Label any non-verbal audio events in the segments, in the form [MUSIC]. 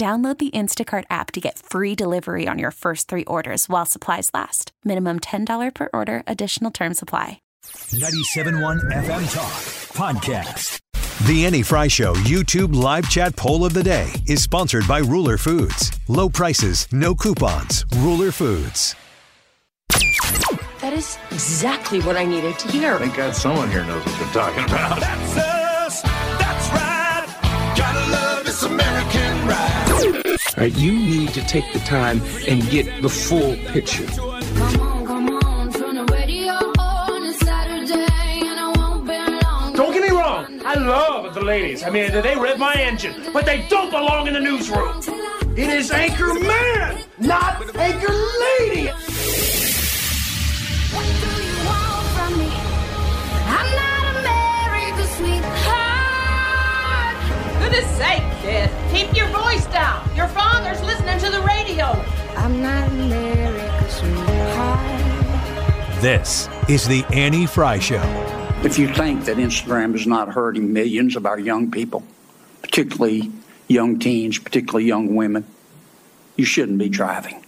Download the Instacart app to get free delivery on your first three orders while supplies last. Minimum $10 per order, additional term supply. 97.1 FM Talk Podcast. The Annie Frey Show YouTube live chat poll of the day is sponsored by Ruler Foods. Low prices, no coupons. Ruler Foods. That is exactly what I needed to hear. Thank God someone here knows what they're talking about. That's us. Right, you need to take the time and get the full picture. Come on, come on, turn the radio on. It's Saturday and I won't be long. Don't get me wrong. I love the ladies. I mean, they rev my engine, but they don't belong in the newsroom. It is Anchor Man, not Anchor Lady. What do you want from me? I'm not America's sweetheart. Goodness sake, kid. Keep your voice down. Your father's listening to the radio. I'm not America's sweetheart. This is the Annie Frey Show. If you think that Instagram is not hurting millions of our young people, particularly young teens, particularly young women, you shouldn't be driving.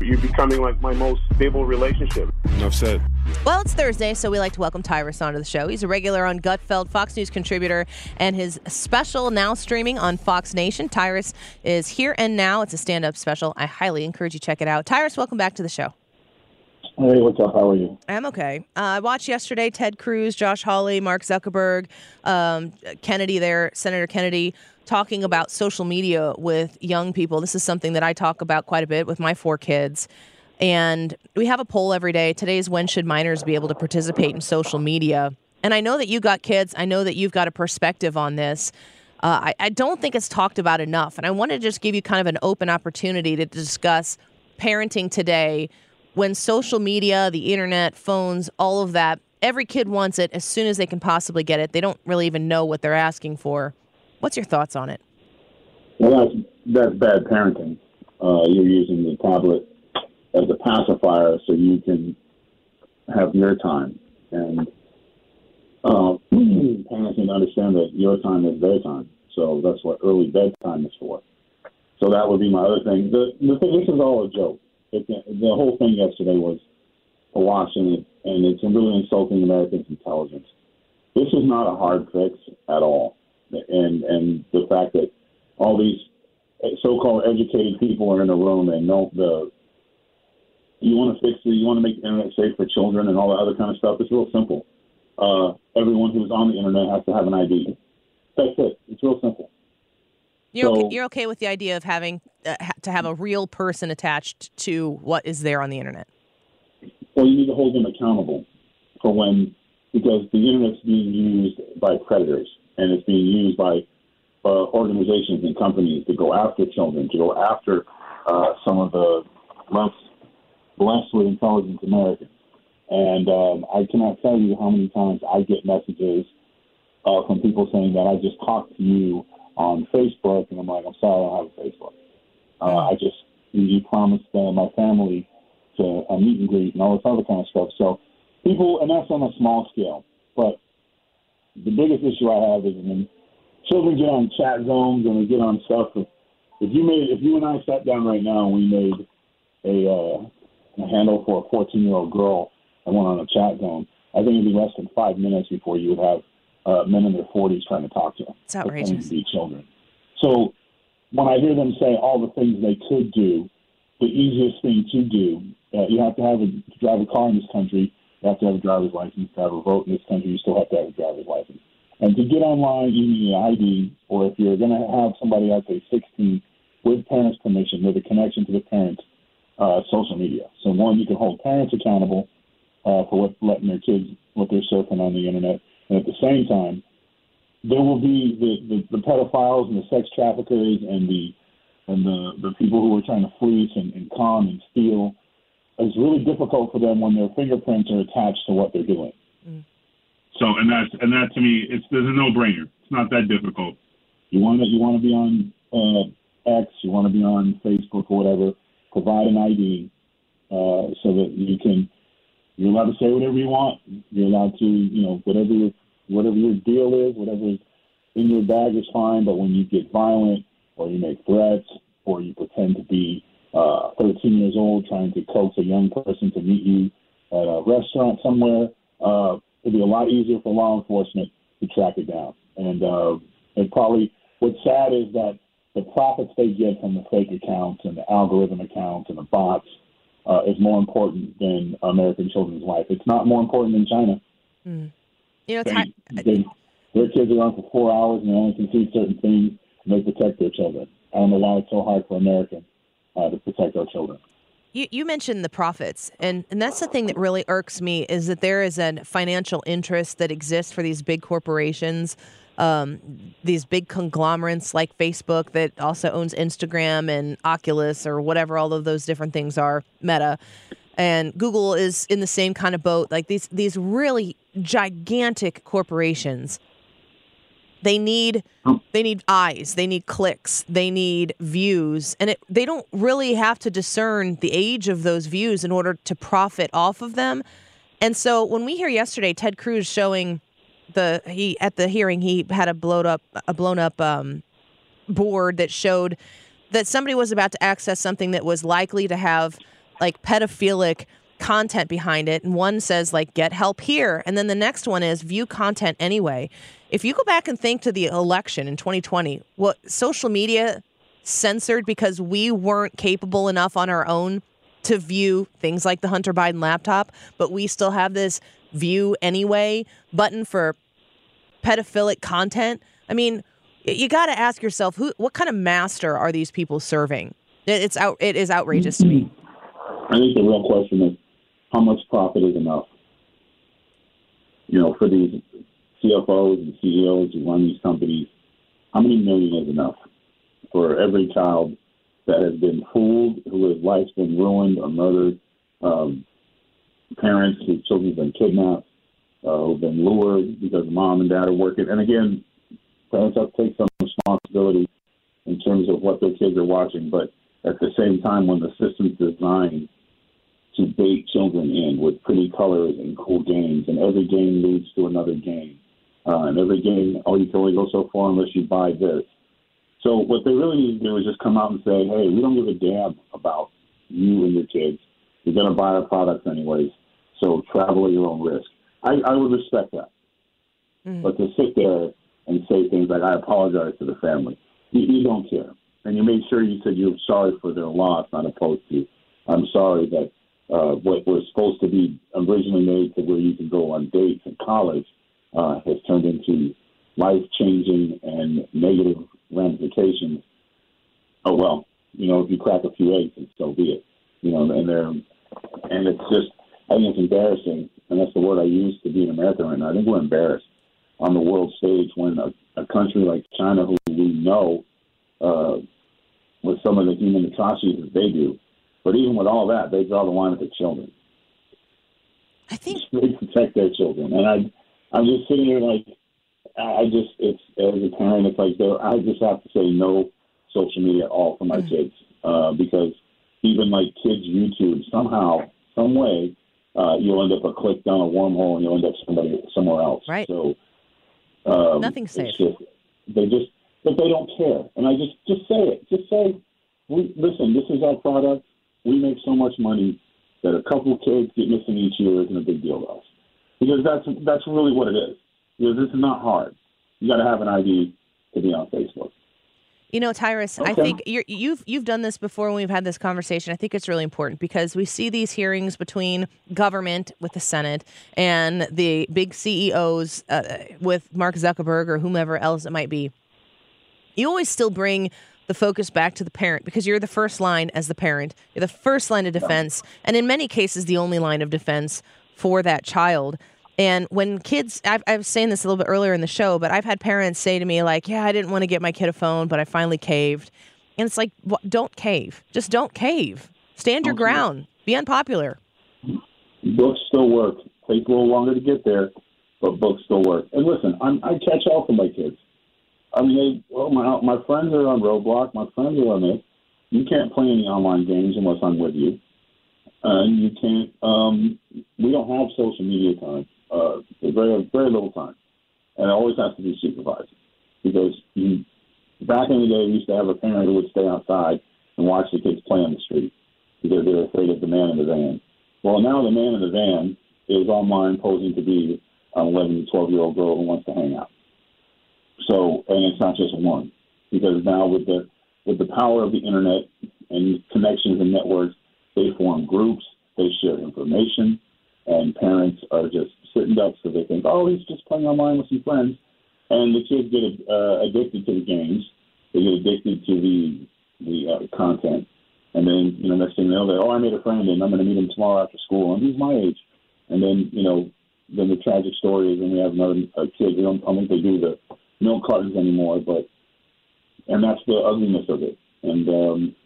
You're becoming like my most stable relationship. Enough said. Well, it's Thursday, so we like to welcome Tyrus onto the show. He's a regular on Gutfeld, Fox News contributor, and his special now streaming on Fox Nation. Tyrus is here and now. It's a stand up special. I highly encourage you to check it out. Tyrus, welcome back to the show. Hey, what's up? How are you? I'm okay. Uh, I watched yesterday Ted Cruz, Josh Hawley, Mark Zuckerberg, um, Kennedy there, Senator Kennedy, talking about social media with young people. This is something that I talk about quite a bit with my four kids. And we have a poll every day. Today is when should minors be able to participate in social media? And I know that you got kids. I know that you've got a perspective on this. Uh, I, I don't think it's talked about enough. And I want to just give you kind of an open opportunity to discuss parenting today when social media, the internet, phones, all of that, every kid wants it as soon as they can possibly get it. They don't really even know what they're asking for. What's your thoughts on it? Well, that's, that's bad parenting. Uh, you're using the tablet as a pacifier so you can have your time. And uh, [CLEARS THROAT] parents need to understand that your time is their time. So that's what early bedtime is for. So that would be my other thing. The, the thing, this is all a joke. It, the whole thing yesterday was a wash, and, it, and it's really insulting Americans' intelligence. This is not a hard fix at all, and and the fact that all these so-called educated people are in a room and know the you want to fix it, you want to make the internet safe for children and all that other kind of stuff. It's real simple. Uh, everyone who's on the internet has to have an ID. That's it. It's real simple. You're, So- okay, you're okay with the idea of having uh, to have a real person attached to what is there on the internet? Well, you need to hold them accountable for when, because the internet's being used by predators and it's being used by uh, organizations and companies to go after children, to go after uh, some of the less blessed with intelligence Americans. And um, I cannot tell you how many times I get messages uh, from people saying that I just talked to you on Facebook, and I'm like, I'm sorry, I don't have a Facebook. Uh, I just you, promised uh, my family to a meet and greet and all this other kind of stuff. So people, and that's on a small scale. But the biggest issue I have is when children get on chat zones and they get on stuff. If you made, if you and I sat down right now and we made a, uh, a handle for a 14 year old girl and went on a chat zone, I think it'd be less than five minutes before you would have uh, men in their 40s trying to talk to them. It's outrageous. To be children. So when I hear them say all the things they could do, the easiest thing to do, uh, you have to have a to drive a car in this country. You have to have a driver's license. To have a vote in this country, you still have to have a driver's license. And to get online, you need an ID, or if you're going to have somebody out say 16 with parents' permission, with a connection to the parents, uh, social media. So one, you can hold parents accountable uh, for what letting their kids what they're surfing on the internet, and at the same time, there will be the, the, the pedophiles and the sex traffickers and the and the, the people who are trying to fleece and, and con and steal. It's really difficult for them when their fingerprints are attached to what they're doing. So, and that's and that to me, it's there's a no-brainer. It's not that difficult. You want to you want to be on uh, X, you want to be on Facebook or whatever. Provide an ID uh, so that you can you're allowed to say whatever you want. You're allowed to you know whatever your whatever your deal is, whatever is in your bag is fine. But when you get violent or you make threats or you pretend to be uh, 13 years old trying to coax a young person to meet you at a restaurant somewhere, uh, it'd be a lot easier for law enforcement to track it down. And uh, and probably what's sad is that the profits they get from the fake accounts and the algorithm accounts and the bots uh, is more important than American children's life. It's not more important than China. Mm. You know, it's They, hard. they, their kids are on for four hours and they only can see certain things and they protect their children. I don't know why it's so hard for Americans uh, to protect our children. You, you mentioned the profits, and, and that's the thing that really irks me is that there is a financial interest that exists for these big corporations, um, these big conglomerates like Facebook that also owns Instagram and Oculus or whatever all of those different things are, Meta. And Google is in the same kind of boat. Like these these really gigantic corporations they need they need eyes they need clicks they need views and it, they don't really have to discern the age of those views in order to profit off of them and so when we hear yesterday ted cruz showing the he at the hearing he had a blown up a blown up um, board that showed that somebody was about to access something that was likely to have like pedophilic content behind it. And one says like get help here. And then the next one is view content anyway. If you go back and think to the election in 2020 what social media censored because we weren't capable enough on our own to view things like the hunter biden laptop but we still have this view anyway button for pedophilic content. I mean you got to ask yourself who what kind of master are these people serving? It- it's out it is outrageous to me. I think the real question is how much profit is enough? You know, for these CFOs and CEOs who run these companies, how many million is enough for every child that has been fooled, whose life's been ruined or murdered, um, parents whose children have been kidnapped, uh, who've been lured because mom and dad are working. And again, parents have to take some responsibility in terms of what their kids are watching. But at the same time, when the system's designed to bait children in with pretty colors and cool games, and every game leads to another game. Uh, and every game, oh, you can only go so far unless you buy this. So what they really need to do is just come out and say, hey, we don't give a damn about you and your kids. You're going to buy our products anyways, so travel at your own risk. I, I would respect that. But to sit there and say things like, I apologize to the family, you, you don't care. And you made sure you said you're sorry for their loss, not opposed to, I'm sorry that uh, what was supposed to be originally made to where you can go on dates in college uh, has turned into life changing and negative ramifications. Oh well, you know, if you crack a few eggs, and so be it. You know, and they're and it's just I think it's embarrassing, and that's the word I use to be an American right now. I think we're embarrassed on the world stage when a, a country like China, who we know uh, with some of the human atrocities that they do, but even with all that, they draw the line at the children. I think [LAUGHS] they protect their children, and I, I'm just sitting here like, I just, it's as a parent, it's like there- I just have to say no social media at all for my kids uh, because even like kids YouTube somehow, some way, uh, you'll end up a click down a wormhole and you'll end up somebody somewhere else. Right. So um, Nothing's safe. Just, they just, but they don't care, and I just, just say it. Just say, we listen. This is our product. We make so much money that a couple of kids get missing each year isn't a big deal to us, because that's that's really what it is. Because this is not hard. You got to have an ID to be on Facebook. You know, Tyrus, I think you're, you've you've done this before when we've had this conversation. I think it's really important because we see these hearings between government with the Senate and the big CEOs uh, with Mark Zuckerberg or whomever else it might be. You always still bring the focus back to the parent because you're the first line as the parent. You're the first line of defense, and in many cases, the only line of defense for that child. And when kids, I've, I was saying this a little bit earlier in the show, but I've had parents say to me, like, yeah, I didn't want to get my kid a phone, but I finally caved. And it's like, don't cave. Just don't cave. Stand your ground. Be unpopular. Books still work. Takes a little longer to get there, but books still work. And listen, I'm, I catch all for my kids. I mean, they, well, my my friends are on Roblox. My friends are on it. You can't play any online games unless I'm with you. And you can't. Um, we don't have social media time. Uh, very very little time, and it always has to be supervised because you, back in the day, we used to have a parent who would stay outside and watch the kids play on the street because they were afraid of the man in the van. Well, now the man in the van is online posing to be an 11, 12 year old girl who wants to hang out. So, and it's not just one, because now with the with the power of the internet and connections and networks, they form groups, they share information, and parents are just sitting ducks because they think, oh, he's just playing online with some friends, and the kids get uh, addicted to the games, they get addicted to the the uh, content, and then you know next thing you know, they oh, I made a friend, and I'm going to meet him tomorrow after school, and he's my age, and then you know then the tragic story is when we have another a kid. We don't, I don't think they do the milk cartons anymore, but and that's the ugliness of it. And um,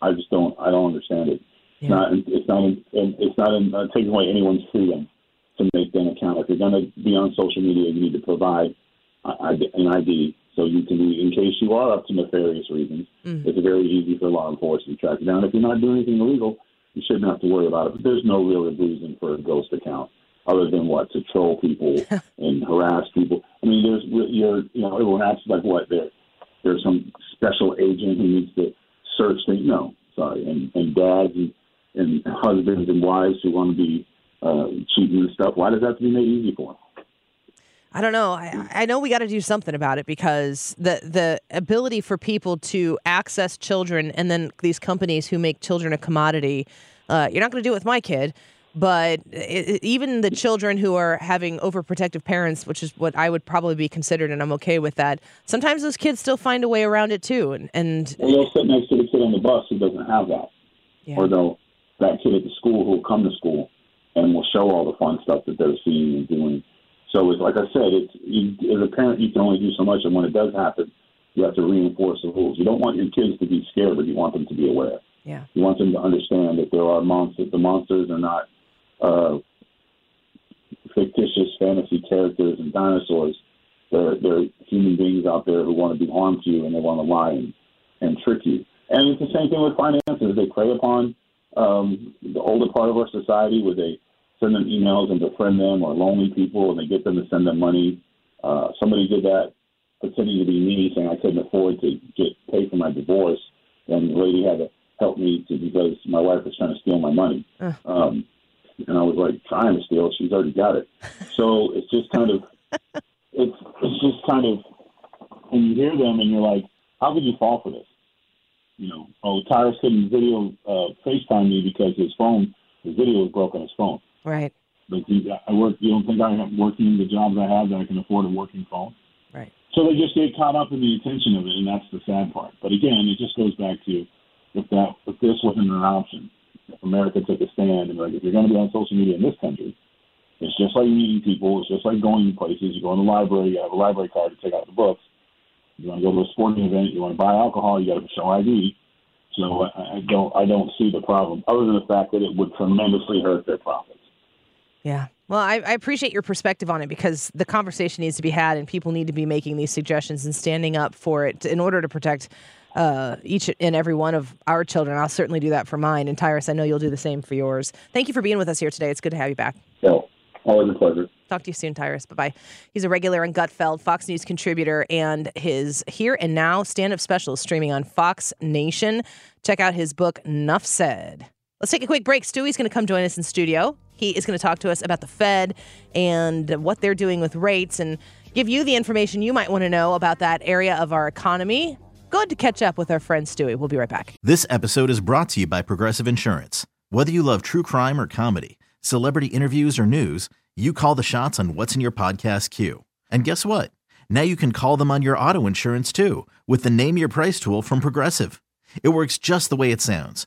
I just don't, I don't understand it. It's not, it's not, in, it's not in, uh, taking away anyone's freedom to make an account. If you're going to be on social media, you need to provide uh, an ID so you can be, in case you are up to nefarious reasons. It's very easy for law enforcement to track you down. If you're not doing anything illegal, you shouldn't have to worry about it. But there's no real reason for a ghost account other than what to troll people [LAUGHS] and harass people. I mean, there's you're you know everyone acts like what there there's some special agent who needs to search things. No, sorry, and and dads and, and husbands and wives who want to be uh, cheating and stuff. Why does that have to be made easy for them? I don't know. I, I know we got to do something about it because the the ability for people to access children and then these companies who make children a commodity. Uh, you're not going to do it with my kid, but it, even the children who are having overprotective parents, which is what I would probably be considered, and I'm okay with that. Sometimes those kids still find a way around it too, and and Well, they'll sit next to the kid on the bus who doesn't have that, Yeah. or they'll that kid at the school who'll come to school and will show all the fun stuff that they're seeing and doing. So it's like I said, it's you, as a parent you can only do so much, and when it does happen, you have to reinforce the rules. You don't want your kids to be scared, but you want them to be aware. Yeah. You want them to understand that there are monsters. The monsters are not uh, fictitious fantasy characters and dinosaurs. They're, they're human beings out there who want to do harm to you and they want to lie and, and trick you. And it's the same thing with finances. They prey upon um, the older part of our society where they send them emails and befriend them or lonely people and they get them to send them money. Uh, somebody did that pretending to be me saying I couldn't afford to get pay for my divorce and the lady had to help me to because my wife was trying to steal my money. Um, and I was like trying to steal. She's already got it. So it's just kind of, [LAUGHS] it's it's just kind of when you hear them and you're like, how could you fall for this? You know, oh, Tyrus couldn't video uh, FaceTime me because his phone, his video was broke on his phone. Right, But you, I work. You don't think I am working the jobs I have that I can afford a working phone? right. So they just get caught up in the attention of it, and that's the sad part. But again, it just goes back to if that if this wasn't an option, if America took a stand and like if you're going to be on social media in this country, it's just like meeting people. It's just like going to places. You go in the library. You have a library card to take out the books. You want to go to a sporting event. You want to buy alcohol. You got to show ID. So I, I don't I don't see the problem other than the fact that it would tremendously hurt their profits. Yeah. Well, I, I appreciate your perspective on it because the conversation needs to be had and people need to be making these suggestions and standing up for it in order to protect uh, each and every one of our children. I'll certainly do that for mine. And Tyrus, I know you'll do the same for yours. Thank you for being with us here today. It's good to have you back. So always a pleasure. Talk to you soon, Tyrus. Bye bye. He's a regular on Gutfeld, Fox News contributor, and his Here and Now stand up special is streaming on Fox Nation. Check out his book, Nuff Said. Let's take a quick break. Stuey's going to come join us in studio. He is going to talk to us about the Fed and what they're doing with rates and give you the information you might want to know about that area of our economy. Good to catch up with our friend Stuey. We'll be right back. This episode is brought to you by Progressive Insurance. Whether you love true crime or comedy, celebrity interviews or news, you call the shots on what's in your podcast queue. And guess what? Now you can call them on your auto insurance too with the Name Your Price tool from Progressive. It works just the way it sounds.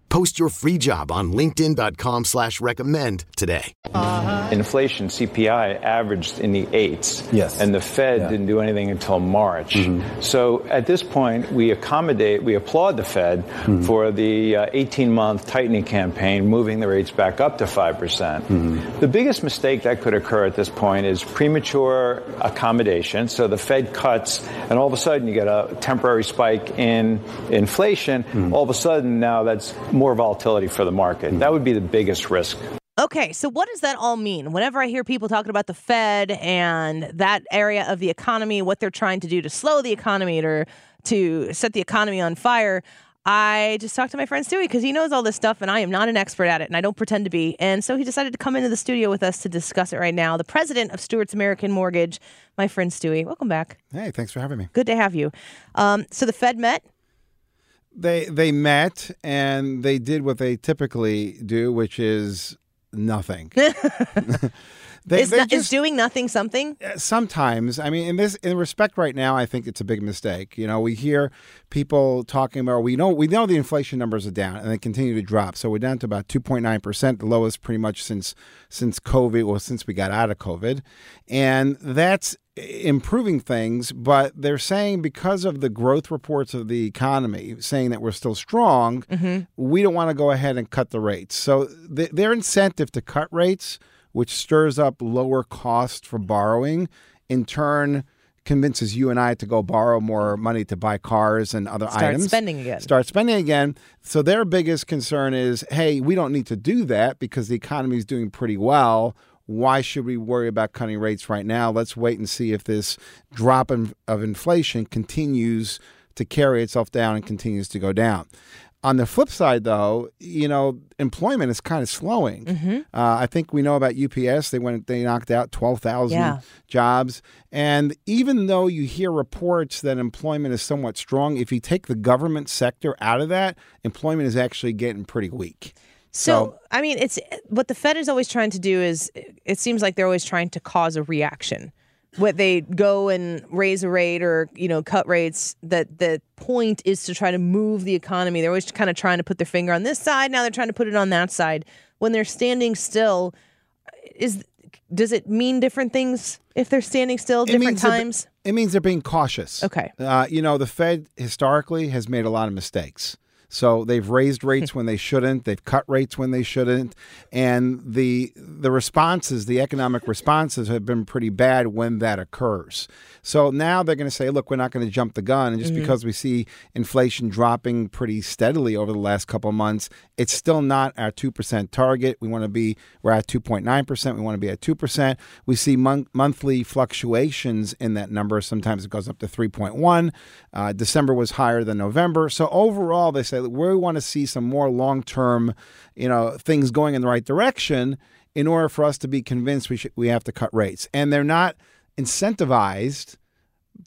Post your free job on linkedin.com slash recommend today. Inflation, CPI, averaged in the eights. Yes. And the Fed Yeah. didn't do anything until March. Mm-hmm. So at this point, we accommodate, we applaud the Fed mm-hmm. for the uh, 18 month tightening campaign, moving the rates back up to 5%. Mm-hmm. The biggest mistake that could occur at this point is premature accommodation. So the Fed cuts, and all of a sudden you get a temporary spike in inflation. All of a sudden, now that's more volatility for the market. That would be the biggest risk. Okay, so what does that all mean? Whenever I hear people talking about the Fed and that area of the economy, what they're trying to do to slow the economy or to set the economy on fire, I just talked to my friend Stuey because he knows all this stuff and I am not an expert at it and I don't pretend to be. And so he decided to come into the studio with us to discuss it right now. The president of Stewart's American Mortgage, my friend Stuey. Welcome back. Hey, thanks for having me. Good to have you. Um, so the Fed met. They they met and they did what they typically do, which is nothing. [LAUGHS] They- is, they no- is doing nothing something? Uh, sometimes, I mean, in this in respect right now, I think it's a big mistake. You know, we hear people talking about we know we know the inflation numbers are down and they continue to drop. So we're down to about two point nine percent, the lowest pretty much since since COVID, well, since we got out of COVID, and that's improving things. But they're saying because of the growth reports of the economy, saying that we're still strong, mm-hmm. we don't want to go ahead and cut the rates. So th- their incentive to cut rates which stirs up lower cost for borrowing, in turn convinces you and I to go borrow more money to buy cars and other Start items. Start spending again. Start spending again. So their biggest concern is, hey, we don't need to do that because the economy is doing pretty well. Why should we worry about cutting rates right now? Let's wait and see if this drop in, of inflation continues to carry itself down and continues to go down. On the flip side, though, you know, employment is kind of slowing. Mm-hmm. Uh, I think we know about UPS. They went, they knocked out twelve thousand Yeah. jobs, and even though you hear reports that employment is somewhat strong, if you take the government sector out of that, employment is actually getting pretty weak. So, I mean, it's what the Fed is always trying to do is it seems like they're always trying to cause a reaction. What they go and raise a rate or you know cut rates. That the point is to try to move the economy. They're always kind of trying to put their finger on this side. Now they're trying to put it on that side. When they're standing still, is does it mean different things if they're standing still different means times? It means they're being cautious. Okay. Uh, you know, the Fed historically has made a lot of mistakes. So they've raised rates when they shouldn't. [LAUGHS] They've cut rates when they shouldn't, and the the responses, the economic responses, have been pretty bad when that occurs. So now they're going to say, "Look, we're not going to jump the gun." And just Mhm. because we see inflation dropping pretty steadily over the last couple of months, it's still not our two percent target. We want to be we're at two point nine percent. We want to be at two percent. We see mon- monthly fluctuations in that number. Sometimes it goes up to three point one. Uh, December was higher than November. So overall, they say we want to see some more long term, you know, things going in the right direction. in order for us to be convinced we should we have to cut rates. And they're not incentivized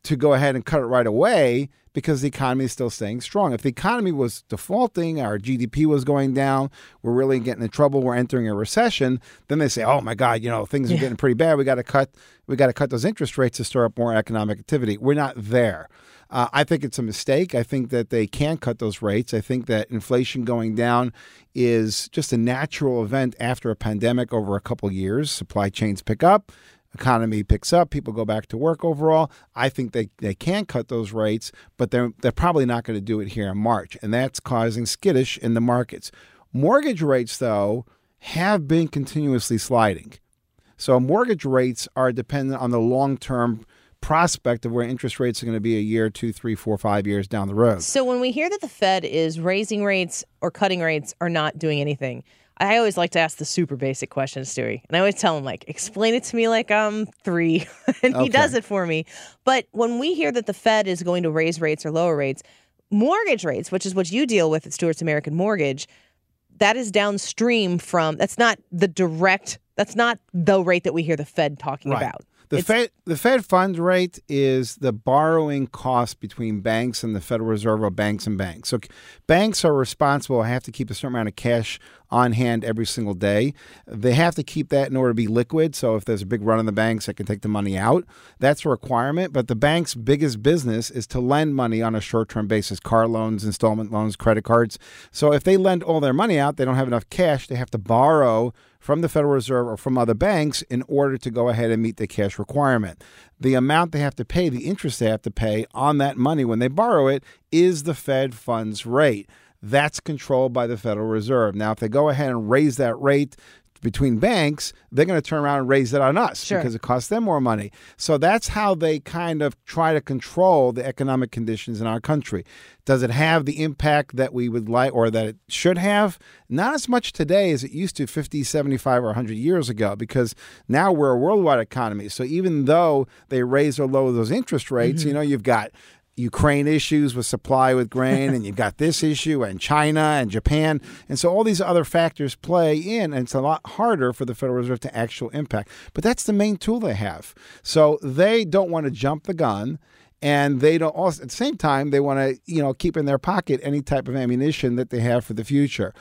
to go ahead and cut it right away because the economy is still staying strong. If the economy was defaulting, our GDP was going down, we're really getting in trouble, we're entering a recession, then they say, "Oh my god, you know, things are Yeah. getting pretty bad. We got to cut we got to cut those interest rates to stir up more economic activity." We're not there. Uh, I think it's a mistake. I think that they can cut those rates. I think that inflation going down is just a natural event after a pandemic over a couple years. Supply chains pick up, economy picks up, people go back to work overall. I think they, they can cut those rates, but they're they're probably not going to do it here in March, and that's causing skittish in the markets. Mortgage rates, though, have been continuously sliding. So mortgage rates are dependent on the long term prospect of where interest rates are going to be a year, two, three, four, five years down the road. So when we hear that the Fed is raising rates or cutting rates or not doing anything, I always like to ask the super basic questions, Stuey. And I always tell him, like, explain it to me like I'm three. [LAUGHS] and Okay. he does it for me. But when we hear that the Fed is going to raise rates or lower rates, mortgage rates, which is what you deal with at Stewart's American Mortgage, that is downstream from that's not the direct that's not the rate that we hear the Fed talking Right. about. The Fed the Fed funds rate is the borrowing cost between banks and the Federal Reserve or banks and banks. So banks are responsible have to keep a certain amount of cash on hand every single day. They have to keep that in order to be liquid. So if there's a big run on the banks, they can take the money out. That's a requirement. But the bank's biggest business is to lend money on a short-term basis, car loans, installment loans, credit cards. So if they lend all their money out, they don't have enough cash. They have to borrow from the Federal Reserve or from other banks in order to go ahead and meet the cash requirement. The amount they have to pay, the interest they have to pay on that money when they borrow it, is the Fed funds rate. That's controlled by the Federal Reserve. Now, if they go ahead and raise that rate between banks, they're going to turn around and raise it on us Sure. because it costs them more money. So that's how they kind of try to control the economic conditions in our country. Does it have the impact that we would like or that it should have? Not as much today as it used to 50, 75, or 100 years ago because now we're a worldwide economy. So even though they raise or lower those interest rates, you mm-hmm. know, you've got Ukraine issues with supply with grain, and you've got this issue, and China and Japan. And so all these other factors play in, and it's a lot harder for the Federal Reserve to actual impact. But that's the main tool they have. So they don't want to jump the gun. And they don't also at the same time they want to, you know, keep in their pocket any type of ammunition that they have for the future.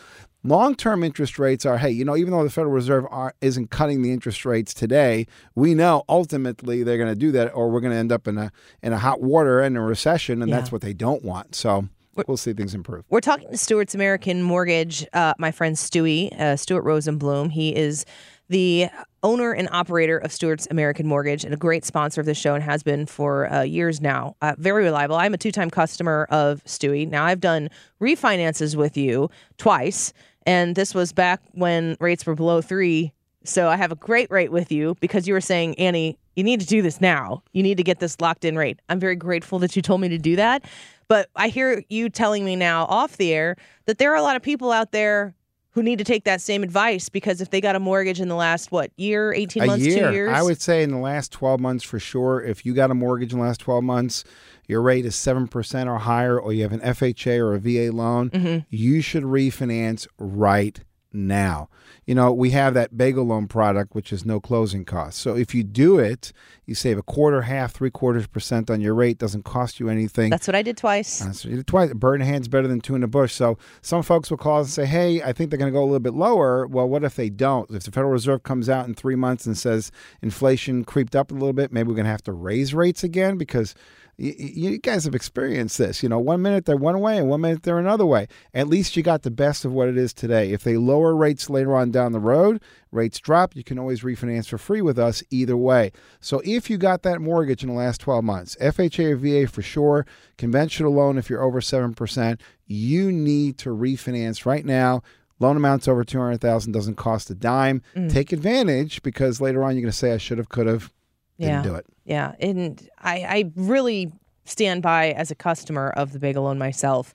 Long-term interest rates are, hey, you know, even though the Federal Reserve are, isn't cutting the interest rates today, we know ultimately they're going to do that, or we're going to end up in a in a hot water and a recession, and Yeah. that's what they don't want. So we'll see things improve. We're talking to Stewart's American Mortgage, uh, my friend Stuey, uh, Stuart Rosenblum. He is the owner and operator of Stewart's American Mortgage and a great sponsor of the show and has been for uh, years now. Uh, very reliable. I'm a two time customer of Stuey. Now, I've done refinances with you twice, and this was back when rates were below three. So I have a great rate with you because you were saying, Annie, you need to do this now. You need to get this locked in rate. I'm very grateful that you told me to do that. But I hear you telling me now off the air that there are a lot of people out there who need to take that same advice because if they got a mortgage in the last what year, eighteen months, year. two years, I would say in the last 12 months for sure. If you got a mortgage in the last 12 months, your rate is 7% or higher, or you have an FHA or a VA loan, Mm-hmm. you should refinance right now. You know, we have that bagel loan product, which is no closing costs. So if you do it, you save a quarter, half, three quarters percent on your rate. Doesn't cost you anything. That's what I did twice. That's what you did twice. A bird in hand's better than two in the bush. So some folks will call and say, "Hey, I think they're going to go a little bit lower." Well, what if they don't? If the Federal Reserve comes out in three months and says inflation creeped up a little bit, maybe we're going to have to raise rates again because you, you guys have experienced this. You know, one minute they're one way and one minute they're another way. At least you got the best of what it is today. If they lower rates later on down the road, rates drop, you can always refinance for free with us either way. So if you got that mortgage in the last 12 months, FHA or VA for sure, conventional loan if you're over 7%, you need to refinance right now. Loan amounts over 200,000 doesn't cost a dime. Mm. Take advantage because later on you're going to say I should have, could have, didn't yeah. do it. Yeah, and I, I really stand by as a customer of the Bagel Loan myself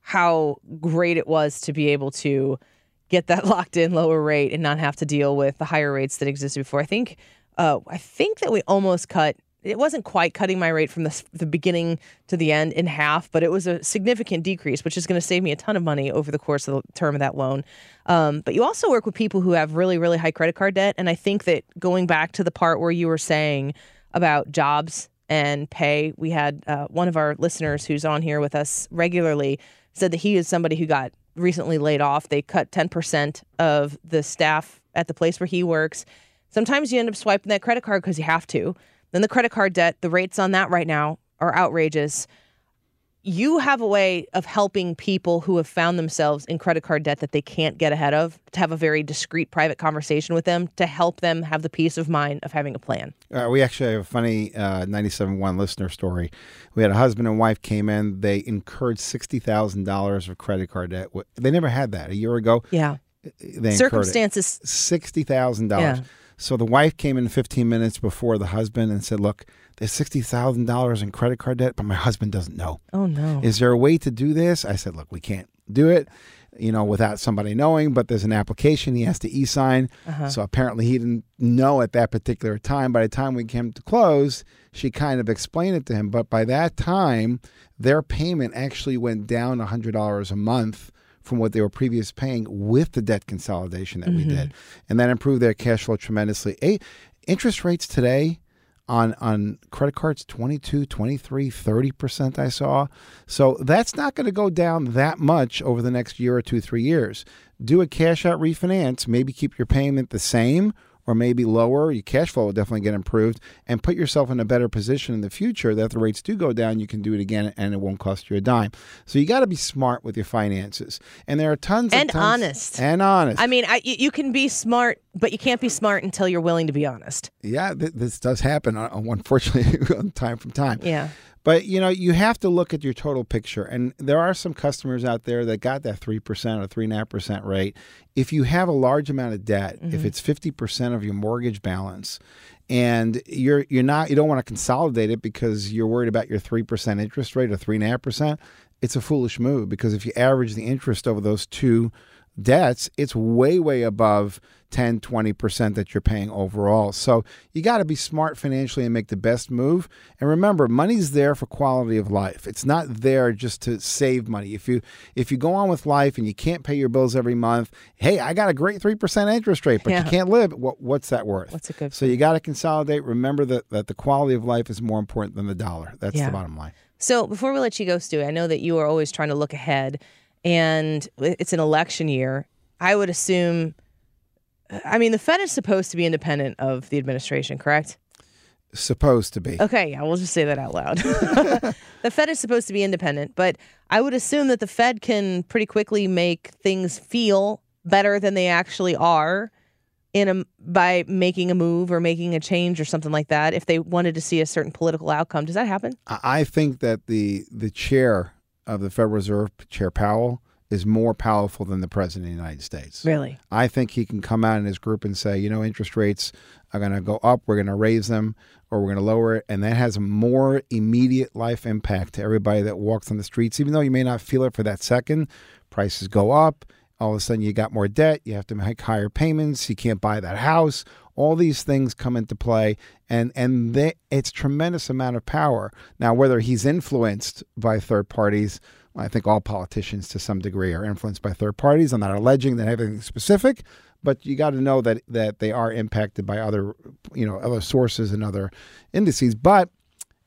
how great it was to be able to get that [LAUGHS] locked in lower rate and not have to deal with the higher rates that existed before. I think uh, I think that we almost cut it wasn't quite cutting my rate from the, the beginning to the end in half, but it was a significant decrease, which is going to save me a ton of money over the course of the term of that loan. Um, but you also work with people who have really, really high credit card debt. And I think that going back to the part where you were saying about jobs and pay, we had uh, one of our listeners who's on here with us regularly said that he is somebody who got recently laid off. They cut 10% of the staff at the place where he works. Sometimes you end up swiping that credit card because you have to. Then the credit card debt, the rates on that right now are outrageous. You have a way of helping people who have found themselves in credit card debt that they can't get ahead of to have a very discreet private conversation with them to help them have the peace of mind of having a plan. Uh, we actually have a funny uh, 97.1 listener story. We had a husband and wife came in. They incurred $60,000 of credit card debt. They never had that a year ago. Yeah. They Circumstances. $60,000. Yeah. So the wife came in 15 minutes before the husband and said, Look, there's $60,000 in credit card debt, but my husband doesn't know. Oh, no. Is there a way to do this? I said, Look, we can't do it. You know, without somebody knowing, but there's an application he has to e-sign. Uh-huh. So apparently he didn't know at that particular time. By the time we came to close, she kind of explained it to him. But by that time, their payment actually went down $100 a month from what they were previous paying with the debt consolidation that we Mhm. did. And that improved their cash flow tremendously. A, interest rates today on on credit cards 22 23 30% i saw so that's not going to go down that much over the next year or two three years do a cash out refinance maybe keep your payment the same or maybe lower your cash flow will definitely get improved and put yourself in a better position in the future that if the rates do go down you can do it again and it won't cost you a dime so you got to be smart with your finances and there are tons And tons, honest. and honest I mean, I, you you can be smart, but you can't be smart until you're willing to be honest. Yeah, th- this does happen, uh, unfortunately, [LAUGHS] time from time. Yeah. But you know, you have to look at your total picture, and there are some customers out there that got that three percent or three and a half percent rate. If you have a large amount of debt, if Mhm. it's fifty percent of your mortgage balance, and you're you're not you don't want to consolidate it because you're worried about your three percent interest rate or three and a half percent, it's a foolish move because if you average the interest over those two debts, it's way, way above 10, 20% that you're paying overall. So you got to be smart financially and make the best move. And remember, money's there for quality of life. It's not there just to save money. If you if you go on with life and you can't pay your bills every month, hey, I got a great 3% interest rate, but Yeah. you can't live. What, what's that worth? What's it good So you got to consolidate. Remember that, that the quality of life is more important than the dollar. That's Yeah. the bottom line. So before we let you go, Stu, I know that you are always trying to look ahead, and it's an election year. I would assume. I mean, the Fed is supposed to be independent of the administration, correct? Supposed to be. Okay, yeah, we'll just say that out loud. [LAUGHS] the Fed is supposed to be independent, but I would assume that the Fed can pretty quickly make things feel better than they actually are in a by making a move or making a change or something like that if they wanted to see a certain political outcome. Does that happen? I I think that the the chair of the Federal Reserve, Chair Powell, is more powerful than the president of the United States. Really? I think he can come out in his group and say, you know, interest rates are going to go up, we're going to raise them, or we're going to lower it, and that has a more immediate life impact to everybody that walks on the streets. Even though you may not feel it for that second, prices go up. All of a sudden, you got more debt. You have to make higher payments. You can't buy that house. All these things come into play, and and they, it's tremendous amount of power. Now, whether he's influenced by third parties, I think all politicians to some degree are influenced by third parties. I'm not alleging that anything specific, but you got to know that that they are impacted by other, you know, other sources and other indices. But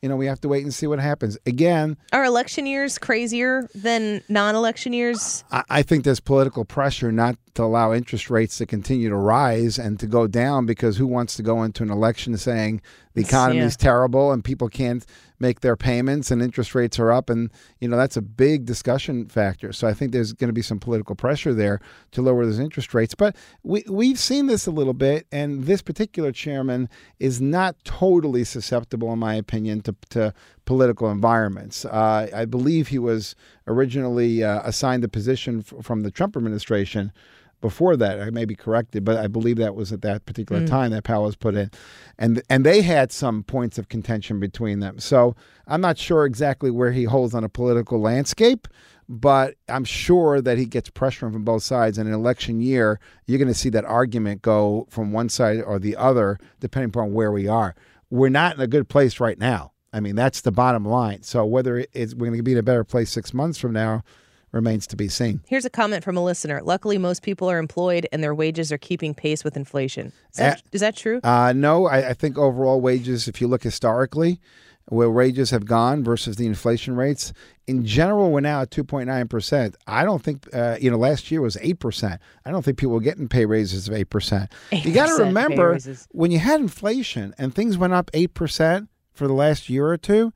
you know, we have to wait and see what happens. Again, Are election years crazier than non-election years? I, I think there's political pressure not to allow interest rates to continue to rise and to go down because who wants to go into an election saying the economy is Yeah. terrible and people can't make their payments and interest rates are up and you know that's a big discussion factor. So I think there's going to be some political pressure there to lower those interest rates. But we we've seen this a little bit and this particular chairman is not totally susceptible in my opinion to to political environments. Uh, I believe he was originally uh, assigned the position f- from the Trump administration. Before that, I may be corrected, but I believe that was at that particular Mm. time that Powell was put in, and and they had some points of contention between them. So I'm not sure exactly where he holds on a political landscape, but I'm sure that he gets pressure from both sides. In an election year, you're going to see that argument go from one side or the other, depending upon where we are we're not in a good place right now. I mean, that's the bottom line. So whether it's we're going to be in a better place six months from now remains to be seen. Here's a comment from a listener. Luckily, most people are employed and their wages are keeping pace with inflation. Is that, Uh, is that true? Uh, no, I, I think overall wages, if you look historically, where wages have gone versus the inflation rates, in general, we're now at 2.9%. I don't think, uh, you know, last year was 8%. I don't think people were getting pay raises of 8%. you got to remember when you had inflation and things went up 8% for the last year or two,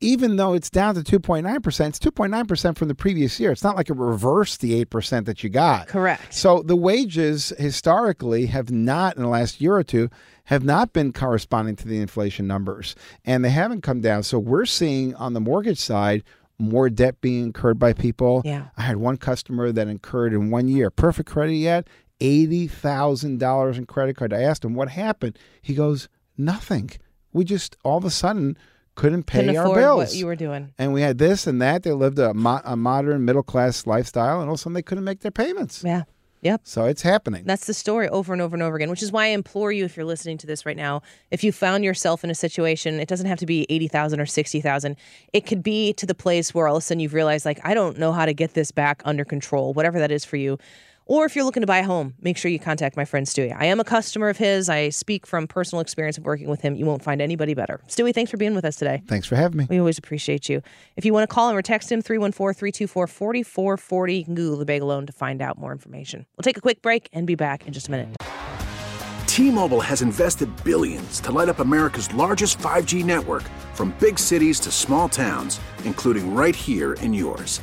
even though it's down to 2.9%, it's 2.9% from the previous year. It's not like it reversed the 8% that you got. Correct. So the wages historically have not, in the last year or two, have not been corresponding to the inflation numbers, and they haven't come down. So we're seeing on the mortgage side more debt being incurred by people. Yeah. I had one customer that incurred in one year, perfect credit yet, eighty thousand dollars in credit card. I asked him what happened. He goes, nothing. We just all of a sudden couldn't pay Couldn't our afford bills. what you were doing. And we had this and that. They lived a, mo- a modern middle class lifestyle, and all of a sudden they couldn't make their payments. Yeah. Yep. So it's happening. That's the story over and over and over again, which is why I implore you, if you're listening to this right now, if you found yourself in a situation, it doesn't have to be 80,000 or 60,000. It could be to the place where all of a sudden you've realized, like, I don't know how to get this back under control, whatever that is for you. Or if you're looking to buy a home, make sure you contact my friend Stuey. I am a customer of his. I speak from personal experience of working with him. You won't find anybody better. Stuey, thanks for being with us today. Thanks for having me. We always appreciate you. If you want to call him or text him, 314 324 4440. You can Google the Bagel Loan to find out more information. We'll take a quick break and be back in just a minute. T-Mobile has invested billions to light up America's largest 5G network from big cities to small towns, including right here in yours.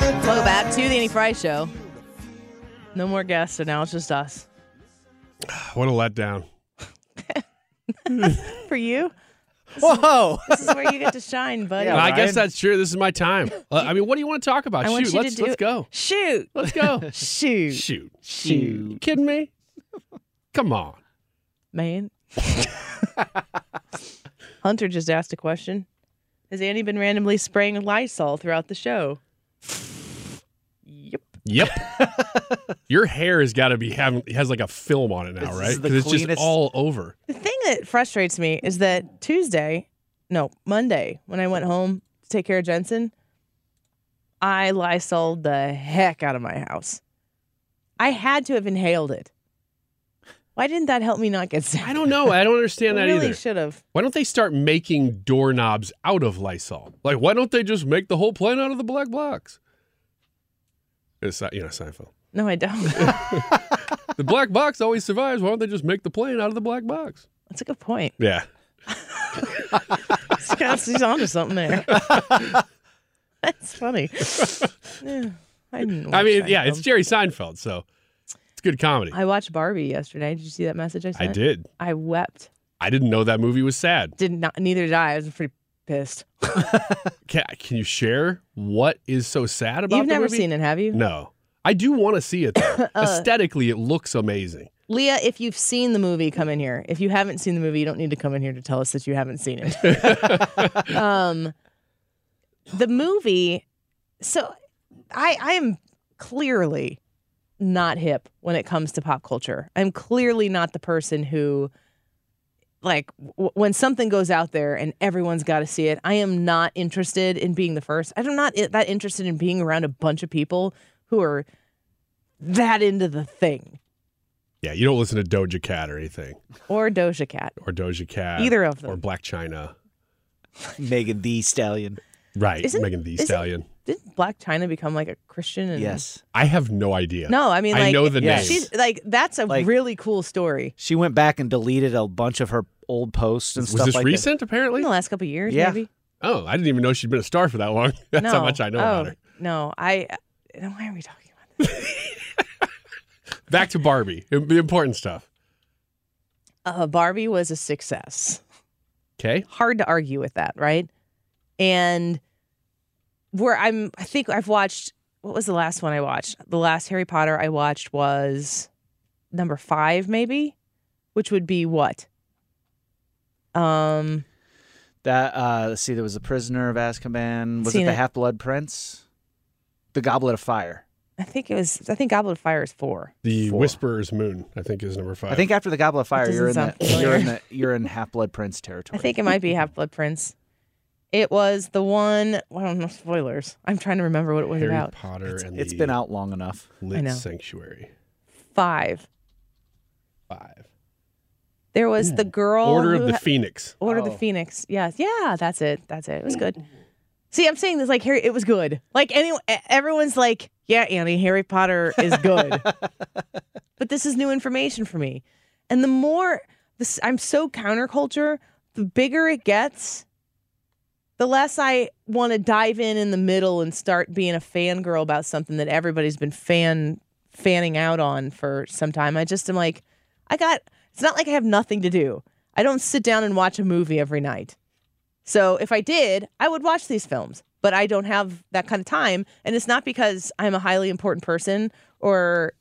Welcome back to the Annie Frey Show. No more guests, so now it's just us. [SIGHS] What a letdown. [LAUGHS] For you? [LAUGHS] Whoa. This is where you get to shine, buddy. Well, I guess that's true. This is my time. Uh, I mean, what do you want to talk about? I Shoot, let's let's go. Shoot. Let's go. [LAUGHS] Shoot. Shoot. Shoot. You kidding me? Come on. Man. Hunter just asked a question. Has Andy been randomly spraying Lysol throughout the show? Yep. [LAUGHS] Your hair has got to be having has like a film on it now, This right? Because it's just cleanest- all over. The thing that frustrates me is that Tuesday, no, Monday, when I went home to take care of Jensen, I Lysoled the heck out of my house. I had to have inhaled it. Why didn't that help me not get sick? I don't know. I don't understand that really either. should have. Why don't they start making doorknobs out of Lysol? Like, why don't they just make the whole plant out of the black box? It's you know, Seinfeld. No, I don't. [LAUGHS] [LAUGHS] The black box always survives. Why don't they just make the plane out of the black box? That's a good point. Yeah. [LAUGHS] Scott's he's onto something there. That's funny. Yeah, I didn't. I mean, yeah, it's Jerry Seinfeld, so It's good comedy. I watched Barbie yesterday. Did you see that message I sent? I did. I wept. I didn't know that movie was sad. Did not. Neither did I. I was a pretty pissed. [LAUGHS] Can, can you share what is so sad about it? You've never movie? seen it, have you? No. I do want to see it. though. [COUGHS] Uh, Aesthetically, it looks amazing. Leah, if you've seen the movie, come in here. If you haven't seen the movie, you don't need to come in here to tell us that you haven't seen it. [LAUGHS] um, the movie. So, I I am clearly not hip when it comes to pop culture. I'm clearly not the person who, like, w- when something goes out there and everyone's got to see it. I am not interested in being the first. I'm not i- that interested in being around a bunch of people who are that into the thing Yeah, you don't listen to Doja Cat or anything, or Doja Cat. or Doja Cat, Either of them. or Blac Chyna. Megan Thee Stallion. Right, Isn't- Megan the isn't- Stallion. Didn't Blac Chyna become like a Christian? And, Yes. I have no idea. No, I mean, like, I know the name. She's like, that's a Like- really cool story. She went back and deleted a bunch of her old posts and Was stuff this like that. recent? Apparently. In the last couple of years, Yeah. maybe. Oh, I didn't even know she'd been a star for that long. [LAUGHS] That's how much I know oh, about her. No, I. uh, Why are we talking about this? [LAUGHS] Back to Barbie, the important stuff. uh, Barbie was a success. Okay. Hard to argue with that, right? And where I'm, I think I've watched. What was the last one I watched? The last Harry Potter I watched was number five, maybe, which would be what? Um, That uh, let's see, there was a prisoner of Azkaban. Was it the. Half Blood Prince? The Goblet of Fire. I think it was. I think Goblet of Fire is four. The Whisperer's Moon, I think, is number five. I think after the Goblet of Fire, you're in the you're in the you're in Half Blood Prince territory. I think it might be Half Blood Prince. It was the one. Well, I don't know spoilers. I'm trying to remember what it was Harry about. Potter and it's the been out long enough. Lit know. Sanctuary. Five. Five. There was the girl. Order of the ha- Phoenix. Order of the oh. Phoenix. Yes. Yeah, that's it. That's it. It was hmm. good. See, I'm saying this like Harry. It was good. Like anyone, everyone's like, yeah, Annie, Harry Potter is good. [LAUGHS] but this is new information for me. And the more this, I'm so counterculture. The bigger it gets, the less I want to dive in in the middle and start being a fangirl about something that everybody's been fan fanning out on for some time. I just am like, I got. It's not like I have nothing to do. I don't sit down and watch a movie every night. So if I did, I would watch these films, but I don't have that kind of time. And it's not because I'm a highly important person or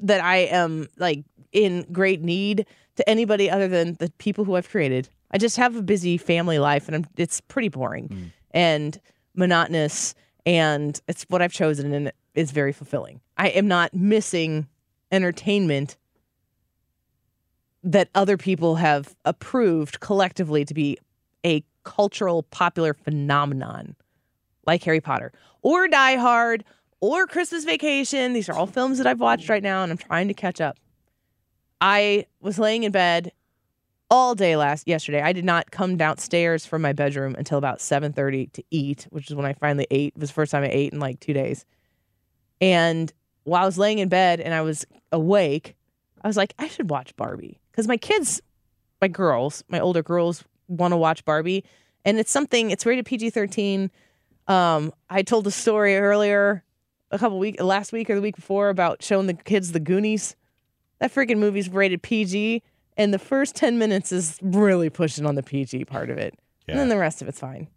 that I am like in great need to anybody other than the people who I've created. I just have a busy family life and I'm, it's pretty boring mm. and monotonous. And it's what I've chosen and it's very fulfilling. I am not missing entertainment that other people have approved collectively to be a cultural popular phenomenon like Harry Potter or Die Hard or Christmas Vacation. These are all films that I've watched right now and I'm trying to catch up. I was laying in bed all day last yesterday. I did not come downstairs from my bedroom until about 7:30 to eat, which is when I finally ate. It was the first time I ate in like 2 days. And while I was laying in bed and I was awake, I was like, I should watch Barbie because my kids, my girls, my older girls want to watch Barbie, and it's something. It's rated PG thirteen. Um, I told a story earlier, a couple week, last week or the week before about showing the kids the Goonies. That freaking movie's rated PG, and the first ten minutes is really pushing on the PG part of it, and then the rest of it's fine.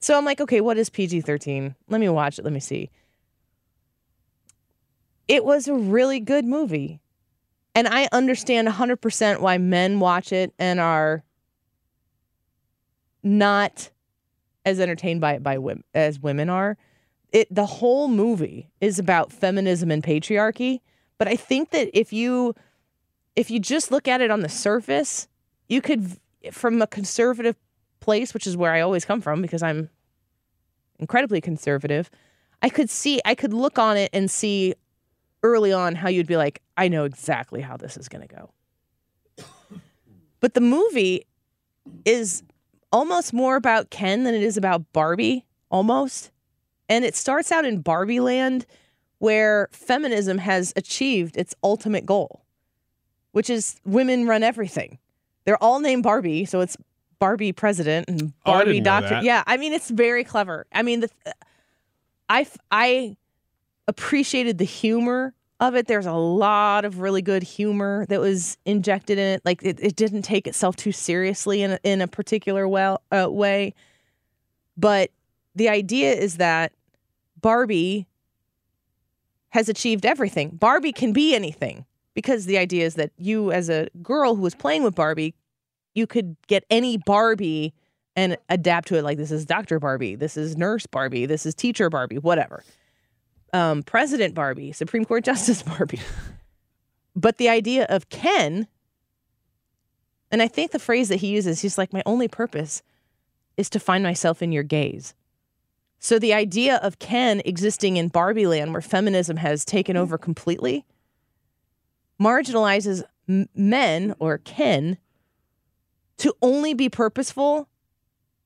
So I'm like, okay, what is PG thirteen? Let me watch it. Let me see. It was a really good movie. And I understand 100% why men watch it and are not as entertained by it by women as women are. It the whole movie is about feminism and patriarchy, but I think that if you if you just look at it on the surface, you could from a conservative place, which is where I always come from because I'm incredibly conservative, I could see I could look on it and see early on how you'd be like, I know exactly how this is going to go. But the movie is almost more about Ken than it is about Barbie, almost. And it starts out in Barbie land where feminism has achieved its ultimate goal, which is women run everything. They're all named Barbie, so it's Barbie president and Oh, Barbie didn't doctor. Yeah, I mean it's very clever. I mean the I I appreciated the humor of it. There's a lot of really good humor that was injected in it. Like it, it didn't take itself too seriously in a, in a particular well, uh, way. But the idea is that Barbie has achieved everything. Barbie can be anything because the idea is that you, as a girl who was playing with Barbie, you could get any Barbie and adapt to it. Like this is Dr. Barbie, this is Nurse Barbie, this is Teacher Barbie, whatever. Um, President Barbie, Supreme Court [LAUGHS] Justice Barbie. but the idea of Ken, and I think the phrase that he uses, he's like, my only purpose is to find myself in your gaze. So the idea of Ken existing in Barbie land where feminism has taken over completely marginalizes m- men or Ken to only be purposeful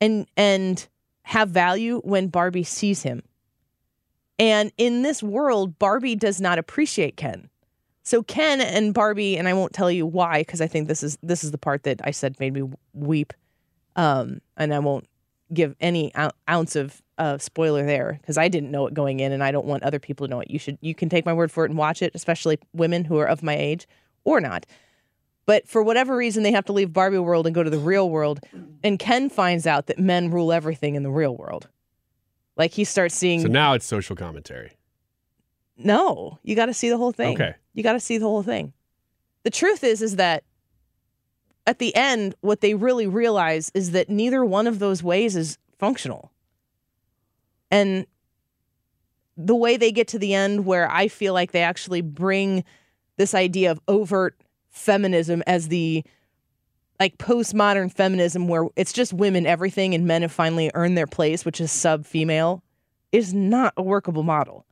and and have value when Barbie sees him. And in this world, Barbie does not appreciate Ken. So Ken and Barbie, and I won't tell you why because I think this is this is the part that I said made me weep. Um, and I won't give any ounce of uh, spoiler there because I didn't know it going in, and I don't want other people to know it. You should you can take my word for it and watch it, especially women who are of my age or not. But for whatever reason, they have to leave Barbie world and go to the real world. And Ken finds out that men rule everything in the real world. Like he starts seeing. So now it's social commentary. No, you got to see the whole thing. Okay. You got to see the whole thing. The truth is, is that at the end, what they really realize is that neither one of those ways is functional. And the way they get to the end, where I feel like they actually bring this idea of overt feminism as the like postmodern feminism where it's just women everything and men have finally earned their place which is sub female is not a workable model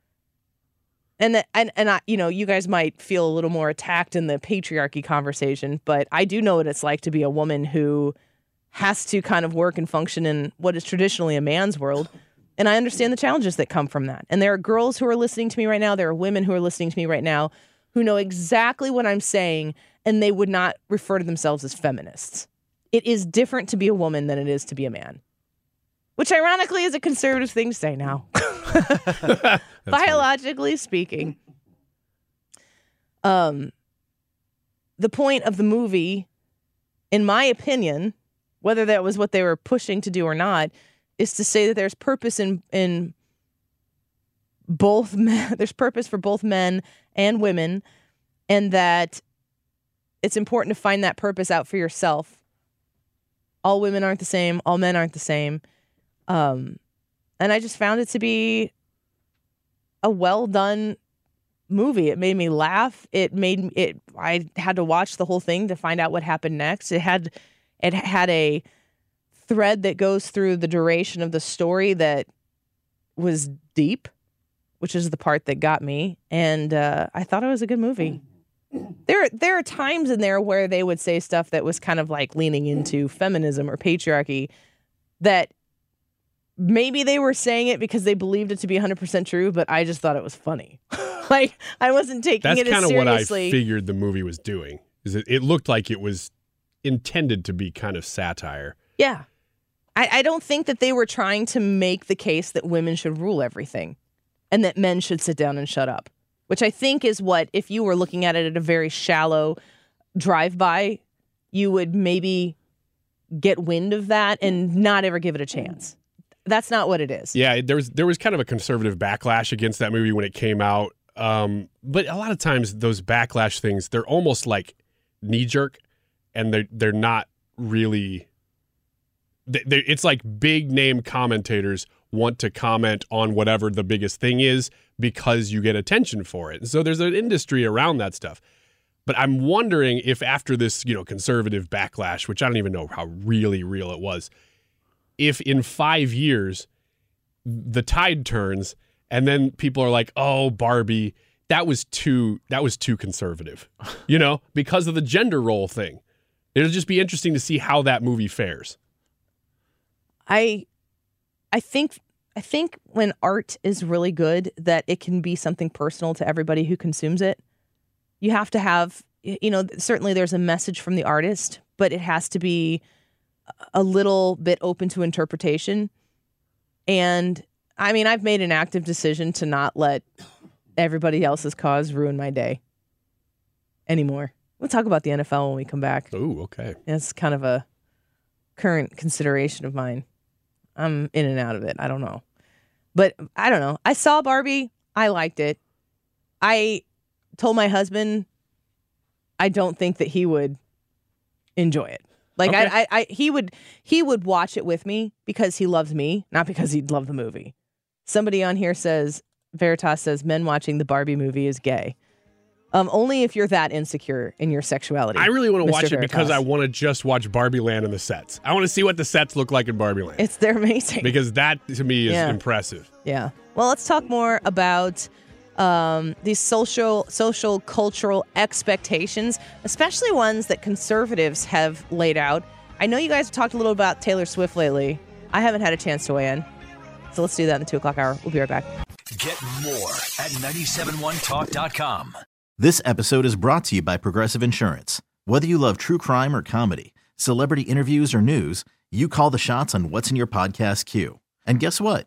and that and, and I, you know you guys might feel a little more attacked in the patriarchy conversation but i do know what it's like to be a woman who has to kind of work and function in what is traditionally a man's world. And i understand the challenges that come from that. And there are girls who are listening to me right now. There are women who are listening to me right now who know exactly what i'm saying and they would not refer to themselves as feminists. It is different to be a woman than it is to be a man, which ironically is a conservative thing to say now, [LAUGHS] [LAUGHS] biologically speaking. Um, the point of the movie, in my opinion, whether that was what they were pushing to do or not, is to say that there's purpose in in both [LAUGHS] men. There's purpose for both men and women, and that it's important to find that purpose out for yourself. All women aren't the same, all men aren't the same. Um, and I just found it to be a well done movie. It made me laugh. It made it I had to watch the whole thing to find out what happened next. It had it had a thread that goes through the duration of the story that was deep, which is the part that got me. And uh, I thought it was a good movie [CLEARS THROAT] there there are times in there where they would say stuff that was kind of like leaning into feminism or patriarchy that maybe they were saying it because they believed it to be 100% true but i just thought it was funny [LAUGHS] like i wasn't taking That's it as kind of seriously what I figured the movie was doing. Is it, it looked like it was intended to be kind of satire. yeah I, I don't think that they were trying to make the case that women should rule everything and that men should sit down and shut up which I think is what, if you were looking at it at a very shallow drive by, you would maybe get wind of that and not ever give it a chance. That's not what it is. Yeah, there was there was kind of a conservative backlash against that movie when it came out. Um, but a lot of times those backlash things, they're almost like knee jerk, and they're they're not really. They, they, it's like big name commentators want to comment on whatever the biggest thing is because you get attention for it. And so there's an industry around that stuff. But I'm wondering if after this, you know, conservative backlash, which I don't even know how really real it was, if in five years the tide turns and then people are like, "Oh, Barbie, that was too that was too conservative," [LAUGHS] you know, because of the gender role thing. It'll just be interesting to see how that movie fares. I I think I think when art is really good that it can be something personal to everybody who consumes it. You have to have you know certainly there's a message from the artist, but it has to be a little bit open to interpretation. And I mean, I've made an active decision to not let everybody else's cause ruin my day anymore. We'll talk about the NFL when we come back. Ooh, okay. It's kind of a current consideration of mine. I'm in and out of it. I don't know. But I don't know. I saw Barbie. I liked it. I told my husband I don't think that he would enjoy it. Like Okay. I, I, I, he would, he would watch it with me because he loves me, not because he'd love the movie. Somebody on here says, Veritas says, men watching the Barbie movie is gay. Um, only if you're that insecure in your sexuality. I really want to watch it because I want to just watch Barbie Land and the sets. I want to see what the sets look like in Barbie Land it's they're amazing. because that to me is Yeah. impressive. Yeah. Well, let's talk more about um, these social, social, cultural expectations, especially ones that conservatives have laid out. I know you guys have talked a little about Taylor Swift lately. I haven't had a chance to weigh in. So let's do that in the two o'clock hour. We'll be right back. Get more at 971talk.com. This episode is brought to you by Progressive Insurance. Whether you love true crime or comedy, celebrity interviews or news, you call the shots on what's in your podcast queue. And guess what?